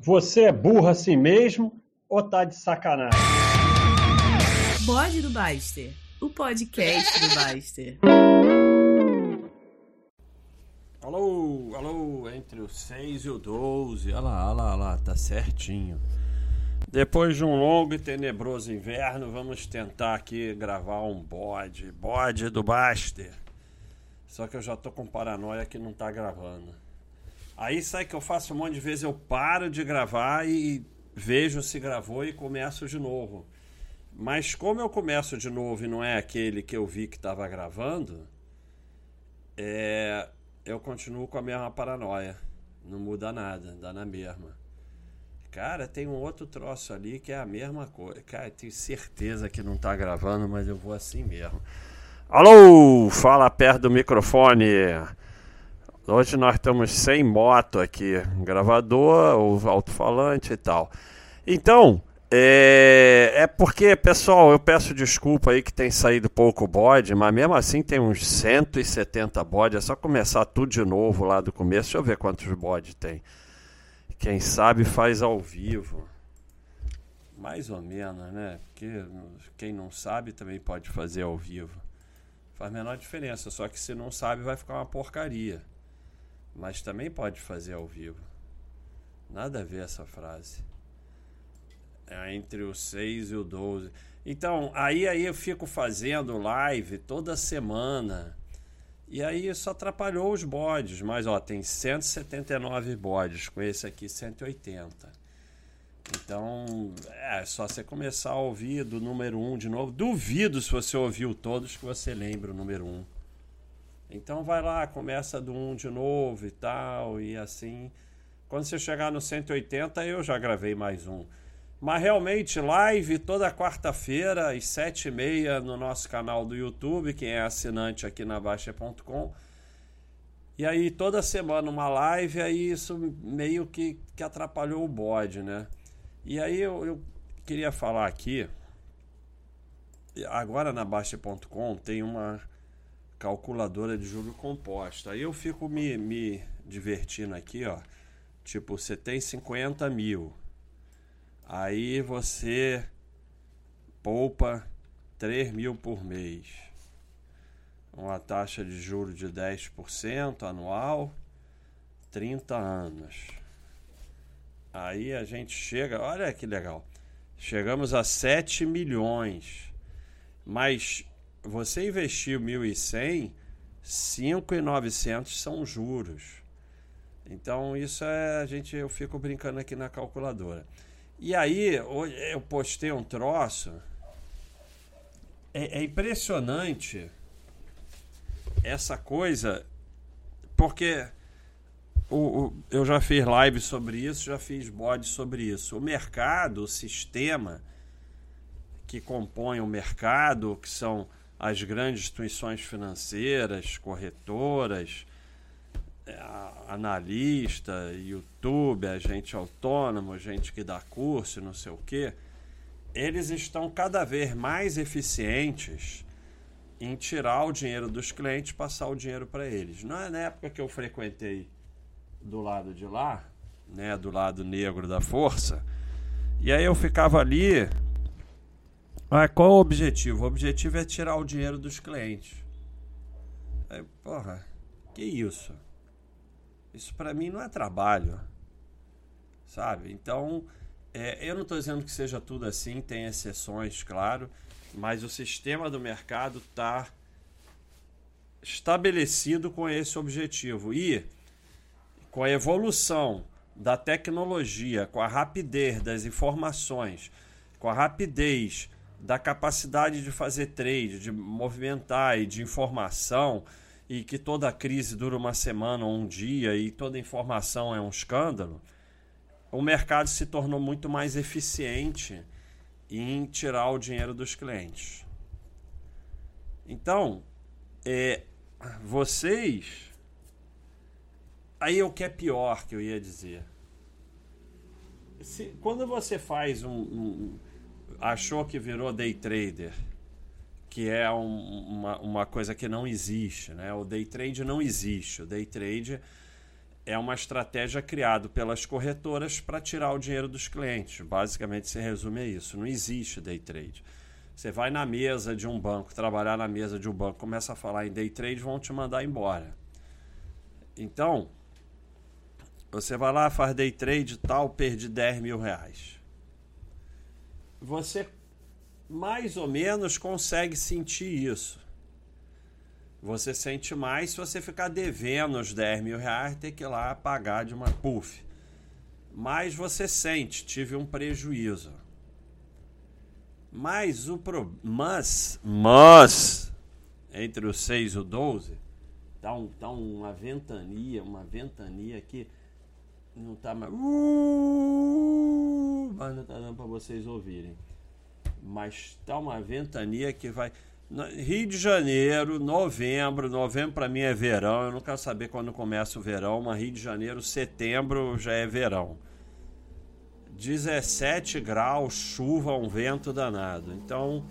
Você é burro assim mesmo ou tá de sacanagem? Bode do Baster, o podcast do Baster. Alô, alô, entre o 6 e o 12. Olha lá, olha lá, olha lá, tá certinho. Depois de um longo e tenebroso inverno, vamos tentar aqui gravar um bode. Bode do Baster. Só que eu já tô com paranoia que não tá gravando. Aí sai que eu faço um monte de vezes, eu paro de gravar e vejo se gravou e começo de novo. Mas como eu começo de novo e não é aquele que eu vi que estava gravando, é, eu continuo com a mesma paranoia. Não muda nada, dá na mesma. Cara, tem um outro troço ali que é a mesma coisa. Cara, tenho certeza que não tá gravando, mas eu vou assim mesmo. Alô, fala perto do microfone. Hoje nós estamos sem moto aqui, gravador, alto-falante e tal. Então, é, é, porque, pessoal, eu peço desculpa aí que tem saído pouco bode, mas mesmo assim tem uns 170 bodes. É só começar tudo de novo lá do começo. Deixa eu ver quantos bodes tem. Quem sabe faz ao vivo. Mais ou menos, né? Porque quem não sabe também pode fazer ao vivo. Faz menor diferença, só que se não sabe vai ficar uma porcaria mas também pode fazer ao vivo. Nada a ver essa frase. É entre o 6 e o 12. Então, aí, aí eu fico fazendo live toda semana. E aí isso atrapalhou os bodes. Mas ó, tem 179 bodes, com esse aqui 180. Então, é só você começar a ouvir do número 1 um de novo. Duvido se você ouviu todos que você lembre o número 1. Um. Então vai lá, começa do 1 de novo e tal, e assim. Quando você chegar no 180, eu já gravei mais um. Mas realmente, live toda quarta-feira, às 7h30, no nosso canal do YouTube, quem é assinante aqui na Baixa.com. E aí, toda semana uma live, aí isso meio que, que atrapalhou o bode, né? E aí eu, eu queria falar aqui. Agora na Baixa.com tem uma calculadora de juro composta. Aí eu fico me, me divertindo aqui, ó. Tipo, você tem 50 mil. Aí você poupa 3 mil por mês. Uma taxa de juro de 10% anual, 30 anos. Aí a gente chega, olha que legal. Chegamos a 7 milhões. Mas você investiu 1.100, 5.900 são juros. Então isso é a gente eu fico brincando aqui na calculadora. E aí eu postei um troço. É, é impressionante essa coisa, porque o, o, eu já fiz live sobre isso, já fiz bode sobre isso. O mercado, o sistema que compõe o mercado, que são as grandes instituições financeiras, corretoras, é, analista, YouTube, agente autônomo, gente que dá curso, não sei o quê, eles estão cada vez mais eficientes em tirar o dinheiro dos clientes, passar o dinheiro para eles. Não é na época que eu frequentei do lado de lá, né, do lado negro da força, e aí eu ficava ali ah, qual o objetivo? O objetivo é tirar o dinheiro dos clientes. Aí, porra, que isso? Isso para mim não é trabalho, sabe? Então, é, eu não estou dizendo que seja tudo assim, tem exceções, claro, mas o sistema do mercado está estabelecido com esse objetivo. E com a evolução da tecnologia, com a rapidez das informações, com a rapidez da capacidade de fazer trade, de movimentar e de informação, e que toda crise dura uma semana ou um dia e toda informação é um escândalo, o mercado se tornou muito mais eficiente em tirar o dinheiro dos clientes. Então, é, vocês. Aí é o que é pior que eu ia dizer. Se, quando você faz um, um achou que virou day trader, que é um, uma, uma coisa que não existe, né? O day trade não existe. O day trade é uma estratégia criada pelas corretoras para tirar o dinheiro dos clientes. Basicamente se resume a isso. Não existe day trade. Você vai na mesa de um banco, trabalhar na mesa de um banco, começa a falar em day trade, vão te mandar embora. Então, você vai lá, faz day trade e tal, perdi 10 mil reais. Você mais ou menos consegue sentir isso. Você sente mais se você ficar devendo os 10 mil reais, ter que ir lá pagar de uma puff. Mas você sente, tive um prejuízo. Mas o pro... mas, mas entre o 6 e o 12 tá, um, tá uma ventania, uma ventania aqui não tá mais uh, mas não tá dando para vocês ouvirem. Mas tá uma ventania que vai Rio de Janeiro, novembro, novembro para mim é verão, eu não quero saber quando começa o verão, mas Rio de Janeiro, setembro já é verão. 17 graus, chuva, um vento danado. Então,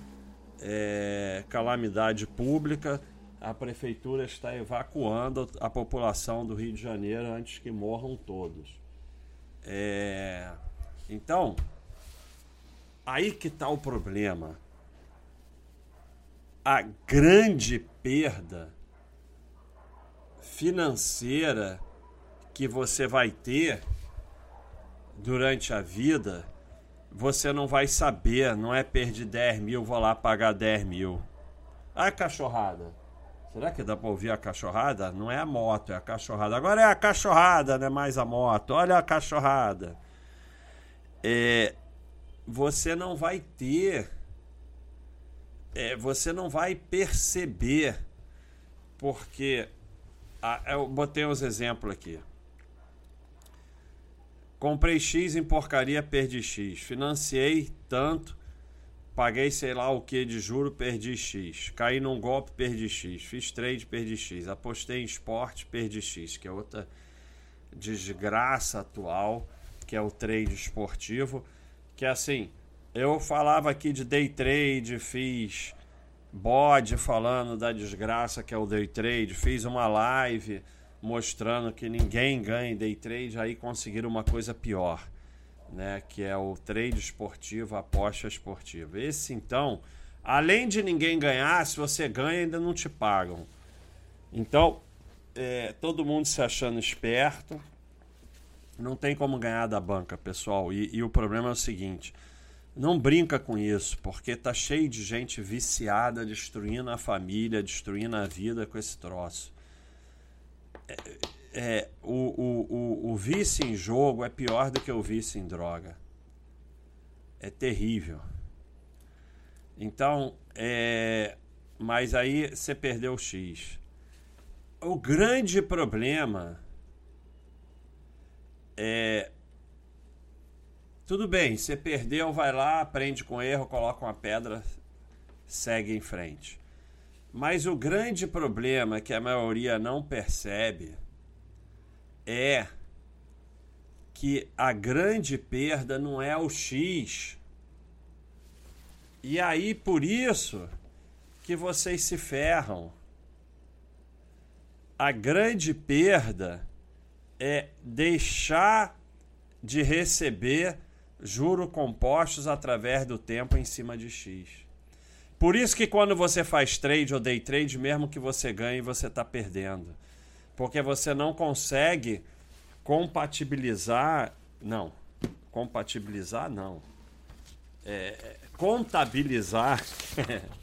é, calamidade pública, a prefeitura está evacuando a população do Rio de Janeiro antes que morram todos. É, então, aí que está o problema a grande perda financeira que você vai ter durante a vida, você não vai saber. Não é perder 10 mil, vou lá pagar 10 mil. A cachorrada. Será que dá para ouvir a cachorrada? Não é a moto, é a cachorrada. Agora é a cachorrada, não é mais a moto. Olha a cachorrada. É, você não vai ter é, você não vai perceber, porque ah, eu botei uns exemplos aqui. Comprei X em porcaria, perdi X. Financiei tanto, paguei sei lá o que de juro, perdi X. Caí num golpe, perdi X. Fiz trade, perdi X. Apostei em esporte, perdi X, que é outra desgraça atual, que é o trade esportivo, que é assim, eu falava aqui de day trade, fiz bode falando da desgraça que é o day trade, fiz uma live mostrando que ninguém ganha day trade, aí conseguiram uma coisa pior, né, que é o trade esportivo, a aposta esportiva. Esse então, além de ninguém ganhar, se você ganha ainda não te pagam. Então, é, todo mundo se achando esperto, não tem como ganhar da banca, pessoal. E, e o problema é o seguinte: não brinca com isso, porque tá cheio de gente viciada, destruindo a família, destruindo a vida com esse troço. É, é, o, o, o, o vício em jogo é pior do que o vício em droga. É terrível. Então, é, mas aí você perdeu o X. O grande problema é tudo bem, você perdeu, vai lá, aprende com erro, coloca uma pedra, segue em frente. Mas o grande problema que a maioria não percebe é que a grande perda não é o X. E aí por isso que vocês se ferram. A grande perda é deixar de receber juro compostos através do tempo em cima de X. Por isso que quando você faz trade ou day trade, mesmo que você ganhe, você está perdendo. Porque você não consegue compatibilizar. Não. Compatibilizar, não. É, contabilizar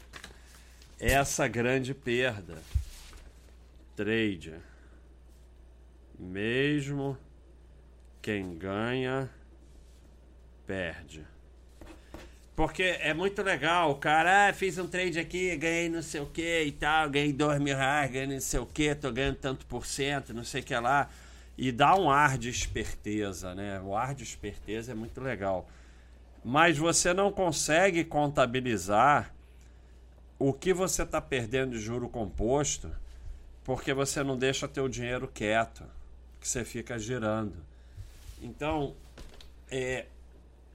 essa grande perda. Trade. Mesmo quem ganha perde. Porque é muito legal, o cara, ah, fiz um trade aqui, ganhei não sei o que e tal, ganhei dois mil reais, ganhei não sei o que, tô ganhando tanto por cento, não sei o que lá. E dá um ar de esperteza, né? O ar de esperteza é muito legal. Mas você não consegue contabilizar o que você está perdendo de juro composto porque você não deixa teu dinheiro quieto, que você fica girando. Então, é,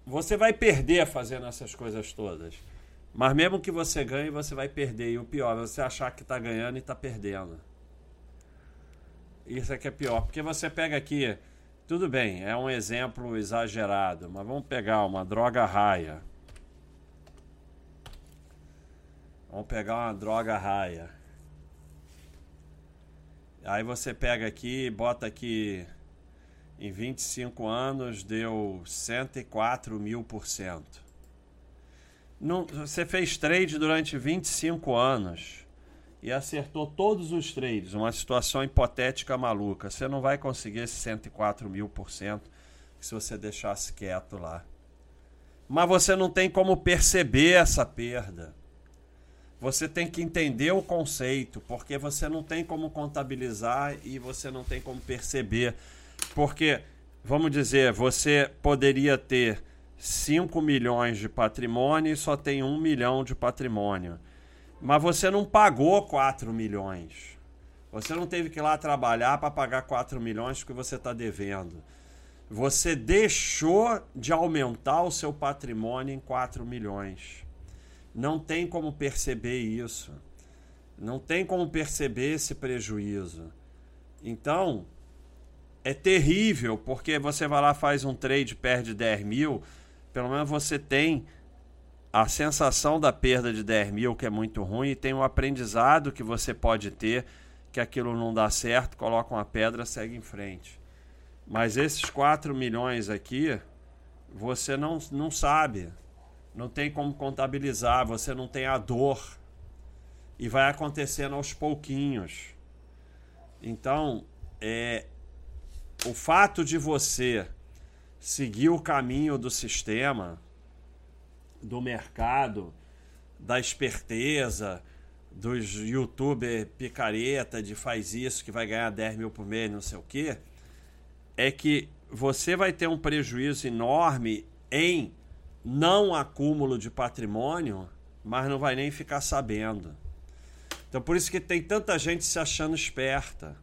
você vai perder fazendo essas coisas todas. Mas mesmo que você ganhe, você vai perder. E o pior é você achar que está ganhando e está perdendo. Isso é que é pior, porque você pega aqui, tudo bem, é um exemplo exagerado, mas vamos pegar uma droga raia. Vamos pegar uma droga raia. Aí você pega aqui, bota aqui em 25 anos deu 104 mil por cento. Você fez trade durante 25 anos e acertou todos os trades, uma situação hipotética maluca. Você não vai conseguir esse 104 mil por cento se você deixasse quieto lá. Mas você não tem como perceber essa perda. Você tem que entender o conceito, porque você não tem como contabilizar e você não tem como perceber. Porque, vamos dizer, você poderia ter 5 milhões de patrimônio e só tem 1 milhão de patrimônio. Mas você não pagou 4 milhões. Você não teve que ir lá trabalhar para pagar 4 milhões que você está devendo. Você deixou de aumentar o seu patrimônio em 4 milhões. Não tem como perceber isso. Não tem como perceber esse prejuízo. Então, é terrível, porque você vai lá, faz um trade, perde 10 mil, pelo menos você tem a sensação da perda de 10 mil, que é muito ruim, e tem o aprendizado que você pode ter, que aquilo não dá certo, coloca uma pedra, segue em frente. Mas esses 4 milhões aqui, você não, não sabe não tem como contabilizar, você não tem a dor. E vai acontecendo aos pouquinhos. Então, é, o fato de você seguir o caminho do sistema, do mercado, da esperteza, dos youtuber picareta de faz isso que vai ganhar 10 mil por mês, não sei o que, é que você vai ter um prejuízo enorme em não acúmulo de patrimônio, mas não vai nem ficar sabendo. Então por isso que tem tanta gente se achando esperta,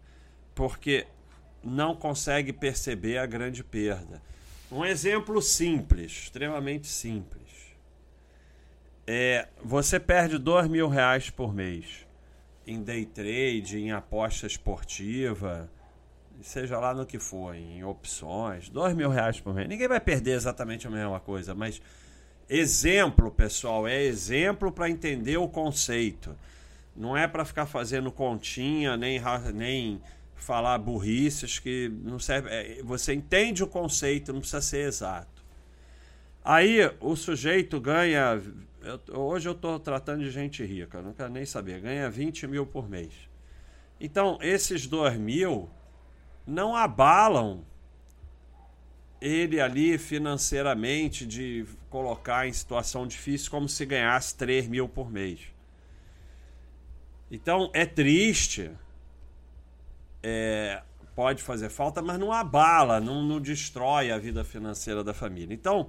porque não consegue perceber a grande perda. Um exemplo simples, extremamente simples. É, você perde dois mil reais por mês em day trade, em aposta esportiva, seja lá no que for, em opções, dois mil reais por mês. Ninguém vai perder exatamente a mesma coisa, mas exemplo, pessoal, é exemplo para entender o conceito. Não é para ficar fazendo continha, nem, nem falar burrices que não serve. É, você entende o conceito, não precisa ser exato. Aí o sujeito ganha. Eu, hoje eu estou tratando de gente rica, não quero nem saber. Ganha 20 mil por mês. Então, esses 2 mil não abalam ele ali financeiramente de colocar em situação difícil como se ganhasse 3 mil por mês. Então é triste, é, pode fazer falta, mas não abala, não, não destrói a vida financeira da família. Então,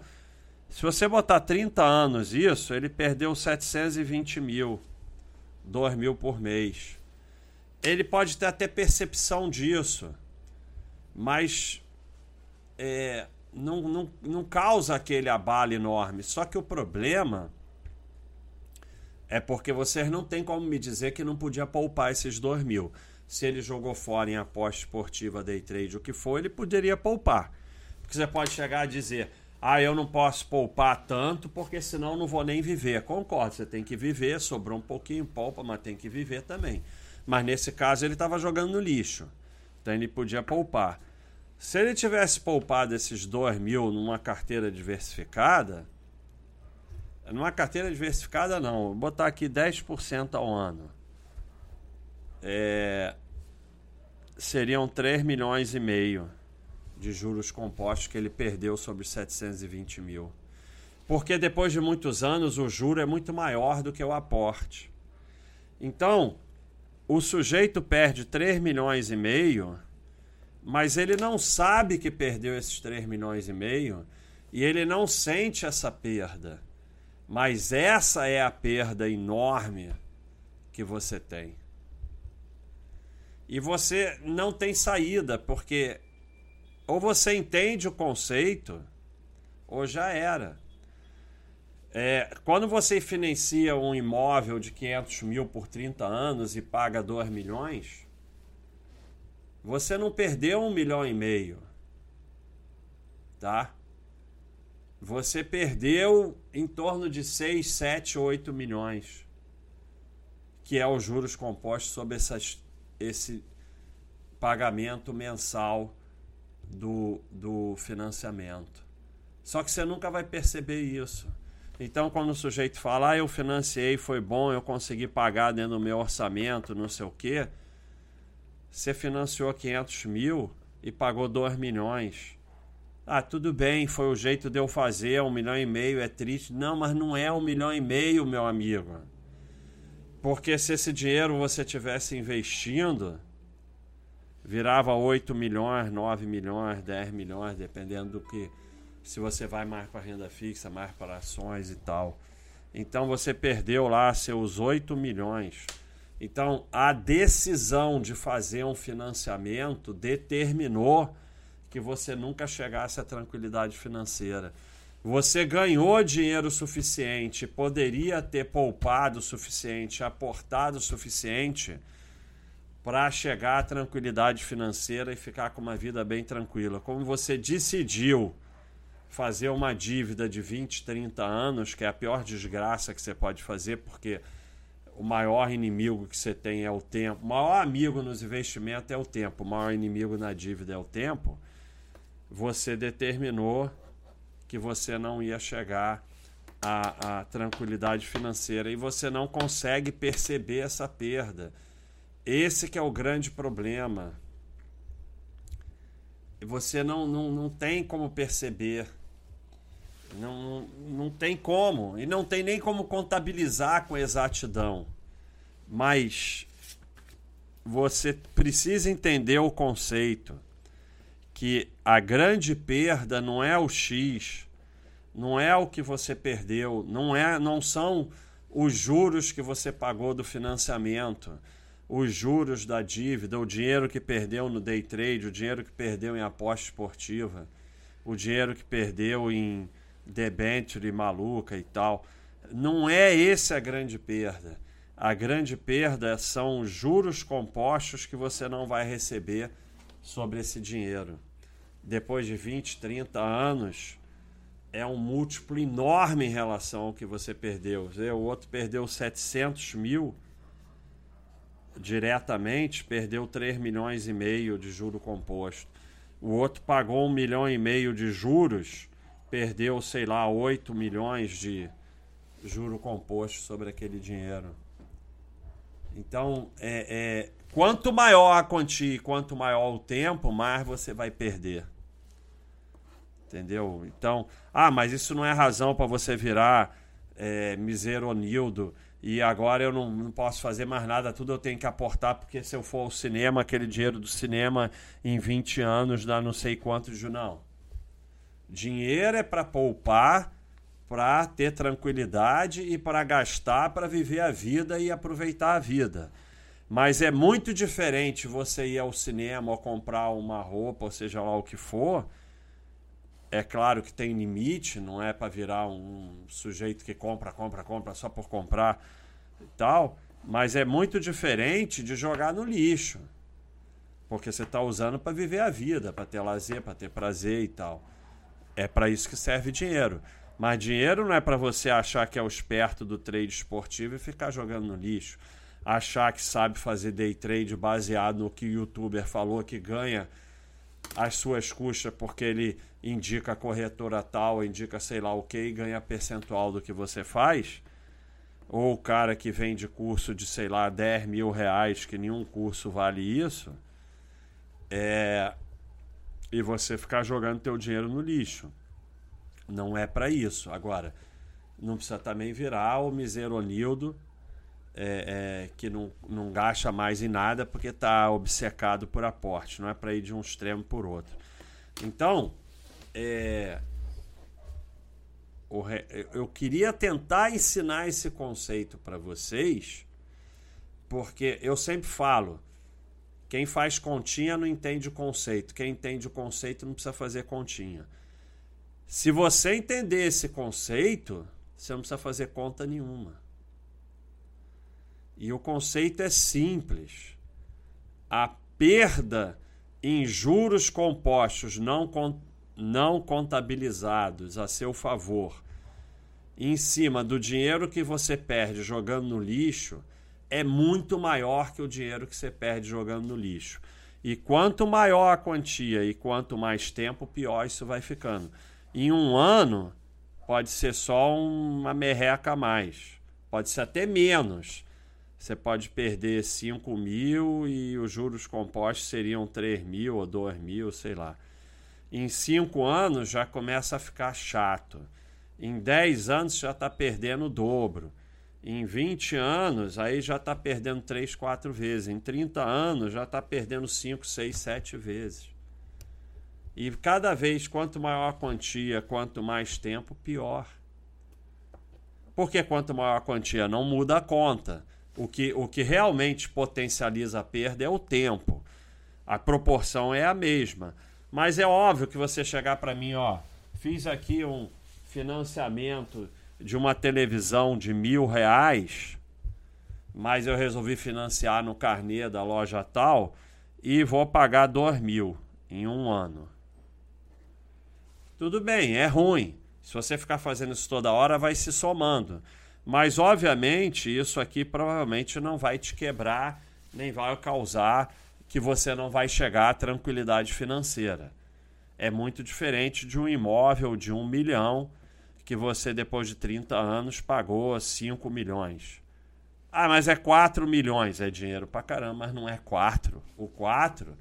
se você botar 30 anos isso, ele perdeu 720 mil, 2 mil por mês. Ele pode ter até percepção disso mas é, não, não, não causa aquele abalo enorme. Só que o problema é porque vocês não têm como me dizer que não podia poupar esses dois mil. Se ele jogou fora em aposta esportiva, day trade, o que for, ele poderia poupar. Porque você pode chegar a dizer, ah, eu não posso poupar tanto porque senão não vou nem viver. Concordo, você tem que viver, sobrou um pouquinho, poupa, mas tem que viver também. Mas nesse caso ele estava jogando no lixo. Então ele podia poupar. Se ele tivesse poupado esses 2 mil numa carteira diversificada, numa carteira diversificada não, vou botar aqui 10% ao ano. É, seriam 3 milhões e meio de juros compostos que ele perdeu sobre 720 mil. Porque depois de muitos anos o juro é muito maior do que o aporte. Então, o sujeito perde 3 milhões e meio mas ele não sabe que perdeu esses 3 milhões e meio e ele não sente essa perda. Mas essa é a perda enorme que você tem. E você não tem saída, porque ou você entende o conceito, ou já era. É, quando você financia um imóvel de 500 mil por 30 anos e paga 2 milhões, Você não perdeu um milhão e meio, tá? Você perdeu em torno de 6, 7, 8 milhões, que é os juros compostos sobre essas, esse pagamento mensal do, do financiamento. Só que você nunca vai perceber isso. Então, quando o sujeito fala, ah, eu financiei, foi bom, eu consegui pagar dentro do meu orçamento, não sei o quê, você financiou 500 mil e pagou 2 milhões. Ah, tudo bem, foi o jeito de eu fazer, um milhão e meio é triste. Não, mas não é um milhão e meio, meu amigo. Porque se esse dinheiro você tivesse investindo, virava 8 milhões, 9 milhões, 10 milhões, dependendo do que. Se você vai mais para renda fixa, mais para ações e tal. Então você perdeu lá seus 8 milhões. Então a decisão de fazer um financiamento determinou que você nunca chegasse à tranquilidade financeira. Você ganhou dinheiro suficiente, poderia ter poupado o suficiente, aportado o suficiente para chegar à tranquilidade financeira e ficar com uma vida bem tranquila. Como você decidiu fazer uma dívida de 20, 30 anos, que é a pior desgraça que você pode fazer, porque o maior inimigo que você tem é o tempo. O maior amigo nos investimentos é o tempo, o maior inimigo na dívida é o tempo você determinou que você não ia chegar à, à, tranquilidade financeira e você não consegue perceber essa perda. Esse que é o grande problema. Você não, não, não tem como perceber. Não, não tem como. E não tem nem como contabilizar com exatidão. Mas você precisa entender o conceito que a grande perda não é o X, não é o que você perdeu, não é, não são os juros que você pagou do financiamento, os juros da dívida, o dinheiro que perdeu no day trade, o dinheiro que perdeu em aposta esportiva, o dinheiro que perdeu em debenture maluca e tal. Não é esse a grande perda. A grande perda são os juros compostos que você não vai receber sobre esse dinheiro depois de 20, 30 anos, é um múltiplo enorme em relação ao que você perdeu. O outro perdeu 700 mil diretamente, perdeu 3 milhões e meio de juro composto. O outro pagou um milhão e meio de juros, perdeu, sei lá, 8 milhões de juro composto sobre aquele dinheiro. Então, é, é, quanto maior a quantia quanto maior o tempo, mais você vai perder. Entendeu? Então, ah, mas isso não é razão para você virar é, miseronildo e agora eu não, não posso fazer mais nada, tudo eu tenho que aportar, porque se eu for ao cinema, aquele dinheiro do cinema em 20 anos dá não sei quanto de. Não. Dinheiro é para poupar, para ter tranquilidade e para gastar, para viver a vida e aproveitar a vida. Mas é muito diferente você ir ao cinema ou comprar uma roupa, ou seja lá o que for é claro que tem limite, não é para virar um sujeito que compra, compra, compra só por comprar e tal, mas é muito diferente de jogar no lixo. Porque você está usando para viver a vida, para ter lazer, para ter prazer e tal. É para isso que serve dinheiro. Mas dinheiro não é para você achar que é o esperto do trade esportivo e ficar jogando no lixo. Achar que sabe fazer day trade baseado no que o youtuber falou que ganha as suas custas porque ele indica a corretora tal, indica sei lá o que e ganha percentual do que você faz, ou o cara que vende curso de sei lá 10 mil reais, que nenhum curso vale isso, é, e você ficar jogando teu dinheiro no lixo. Não é para isso. Agora, não precisa também virar o miseronildo é, é, que não, não gasta mais em nada porque está obcecado por aporte. Não é para ir de um extremo por outro. Então, é, eu queria tentar ensinar esse conceito para vocês, porque eu sempre falo: quem faz continha não entende o conceito, quem entende o conceito não precisa fazer continha. Se você entender esse conceito, você não precisa fazer conta nenhuma. E o conceito é simples. A perda em juros compostos não, não contabilizados a seu favor, em cima do dinheiro que você perde jogando no lixo, é muito maior que o dinheiro que você perde jogando no lixo. E quanto maior a quantia e quanto mais tempo, pior isso vai ficando. Em um ano, pode ser só uma merreca a mais, pode ser até menos. Você pode perder 5 mil e os juros compostos seriam 3 mil ou 2 mil, sei lá. Em 5 anos já começa a ficar chato. Em 10 anos já está perdendo o dobro. Em 20 anos, aí já está perdendo 3, 4 vezes. Em 30 anos, já está perdendo 5, 6, 7 vezes. E cada vez, quanto maior a quantia, quanto mais tempo, pior. Porque quanto maior a quantia, não muda a conta. O que, o que realmente potencializa a perda é o tempo. A proporção é a mesma. Mas é óbvio que você chegar para mim, ó, fiz aqui um financiamento de uma televisão de mil reais, mas eu resolvi financiar no carnê da loja tal e vou pagar dois mil em um ano. Tudo bem, é ruim. Se você ficar fazendo isso toda hora, vai se somando. Mas, obviamente, isso aqui provavelmente não vai te quebrar, nem vai causar que você não vai chegar à tranquilidade financeira. É muito diferente de um imóvel de um milhão que você, depois de 30 anos, pagou 5 milhões. Ah, mas é 4 milhões. É dinheiro pra caramba, mas não é 4. O 4,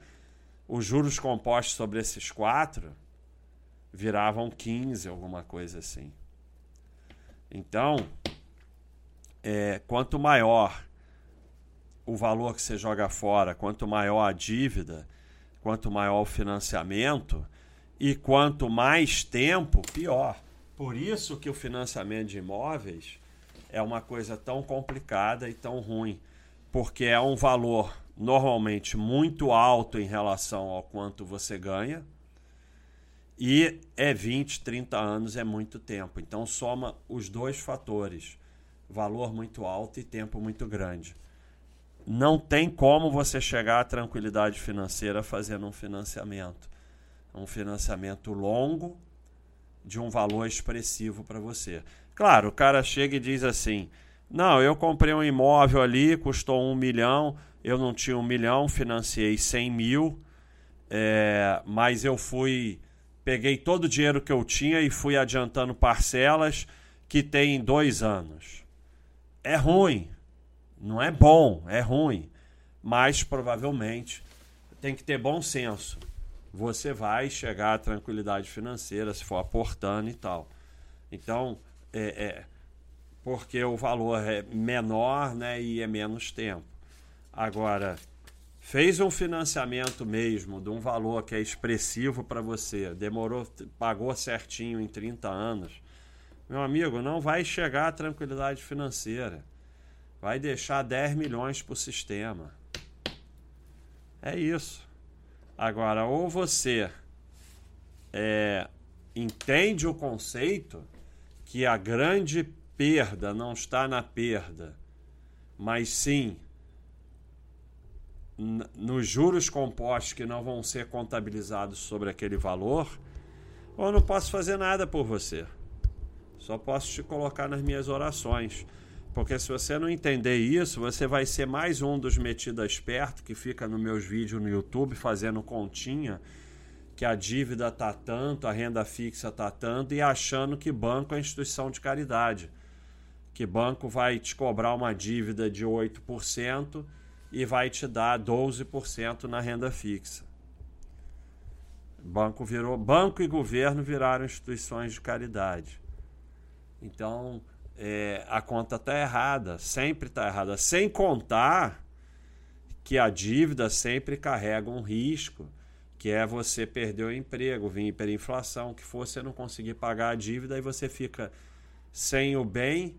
os juros compostos sobre esses 4 viravam 15, alguma coisa assim. Então, é, quanto maior o valor que você joga fora, quanto maior a dívida, quanto maior o financiamento e quanto mais tempo, pior. Por isso que o financiamento de imóveis é uma coisa tão complicada e tão ruim, porque é um valor normalmente muito alto em relação ao quanto você ganha. E é 20, 30 anos, é muito tempo. Então soma os dois fatores: valor muito alto e tempo muito grande. Não tem como você chegar à tranquilidade financeira fazendo um financiamento. Um financiamento longo de um valor expressivo para você. Claro, o cara chega e diz assim: não, eu comprei um imóvel ali, custou um milhão, eu não tinha um milhão, financiei 100 mil, é, mas eu fui, peguei todo o dinheiro que eu tinha e fui adiantando parcelas que tem dois anos. É ruim, não é bom, é ruim, mas provavelmente tem que ter bom senso você vai chegar à tranquilidade financeira se for aportando e tal. Então, é, é porque o valor é menor né, e é menos tempo. Agora, fez um financiamento mesmo de um valor que é expressivo para você, demorou, pagou certinho em 30 anos, meu amigo, não vai chegar à tranquilidade financeira. Vai deixar 10 milhões para o sistema. É isso. Agora, ou você é, entende o conceito que a grande perda não está na perda, mas sim nos juros compostos que não vão ser contabilizados sobre aquele valor, ou não posso fazer nada por você. Só posso te colocar nas minhas orações. Porque se você não entender isso, você vai ser mais um dos metidos esperto que fica nos meus vídeos no YouTube fazendo continha que a dívida tá tanto, a renda fixa tá tanto e achando que banco é instituição de caridade. Que banco vai te cobrar uma dívida de 8% e vai te dar 12% na renda fixa. Banco virou, banco e governo viraram instituições de caridade. Então, é, a conta está errada, sempre está errada. Sem contar que a dívida sempre carrega um risco, que é você perder o emprego, vir hiperinflação, que você não conseguir pagar a dívida e você fica sem o bem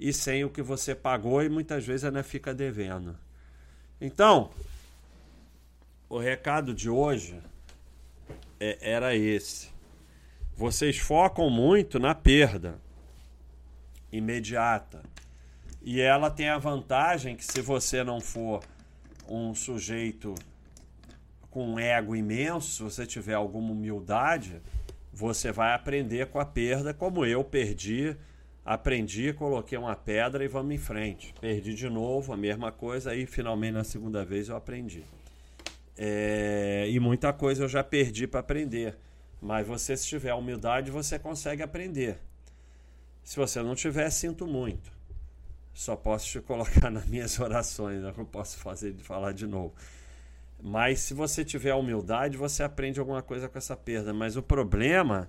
e sem o que você pagou e muitas vezes ainda fica devendo. Então, o recado de hoje é, era esse. Vocês focam muito na perda imediata. E ela tem a vantagem que se você não for um sujeito com um ego imenso, se você tiver alguma humildade, você vai aprender com a perda, como eu perdi, aprendi, coloquei uma pedra e vamos em frente. Perdi de novo, a mesma coisa, aí finalmente na segunda vez eu aprendi. É, e muita coisa eu já perdi para aprender. Mas você, se tiver humildade, você consegue aprender. Se você não tiver, sinto muito. Só posso te colocar nas minhas orações, não posso fazer de falar de novo. Mas se você tiver humildade, você aprende alguma coisa com essa perda. Mas o problema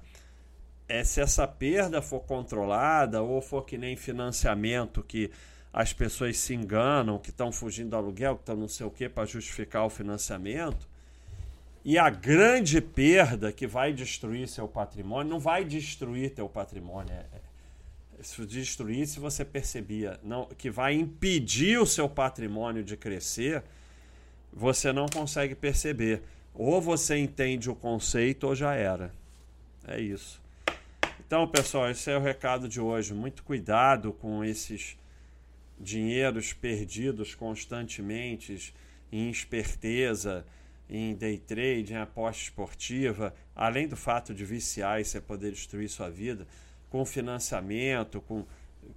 é se essa perda for controlada ou for que nem financiamento que as pessoas se enganam, que estão fugindo do aluguel, que estão não sei o que para justificar o financiamento. E a grande perda que vai destruir seu patrimônio não vai destruir teu patrimônio. Se destruir, se você percebia, não, que vai impedir o seu patrimônio de crescer, você não consegue perceber. Ou você entende o conceito ou já era. É isso. Então, pessoal, esse é o recado de hoje. Muito cuidado com esses dinheiros perdidos constantemente em esperteza, em day trade, em aposta esportiva, além do fato de viciar e você poder destruir sua vida, com financiamento, com,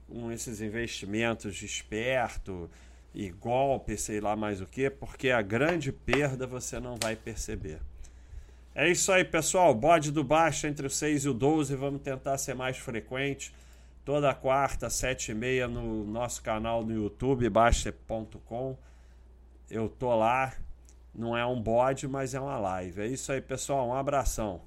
com esses investimentos esperto, e golpe, sei lá mais o que, porque a grande perda você não vai perceber. É isso aí, pessoal. Bode do baixo entre o 6 e o 12. Vamos tentar ser mais frequente. Toda quarta, 7 e meia, no nosso canal no YouTube, baixa.com. Eu tô lá. Não é um bode, mas é uma live. É isso aí, pessoal. Um abração.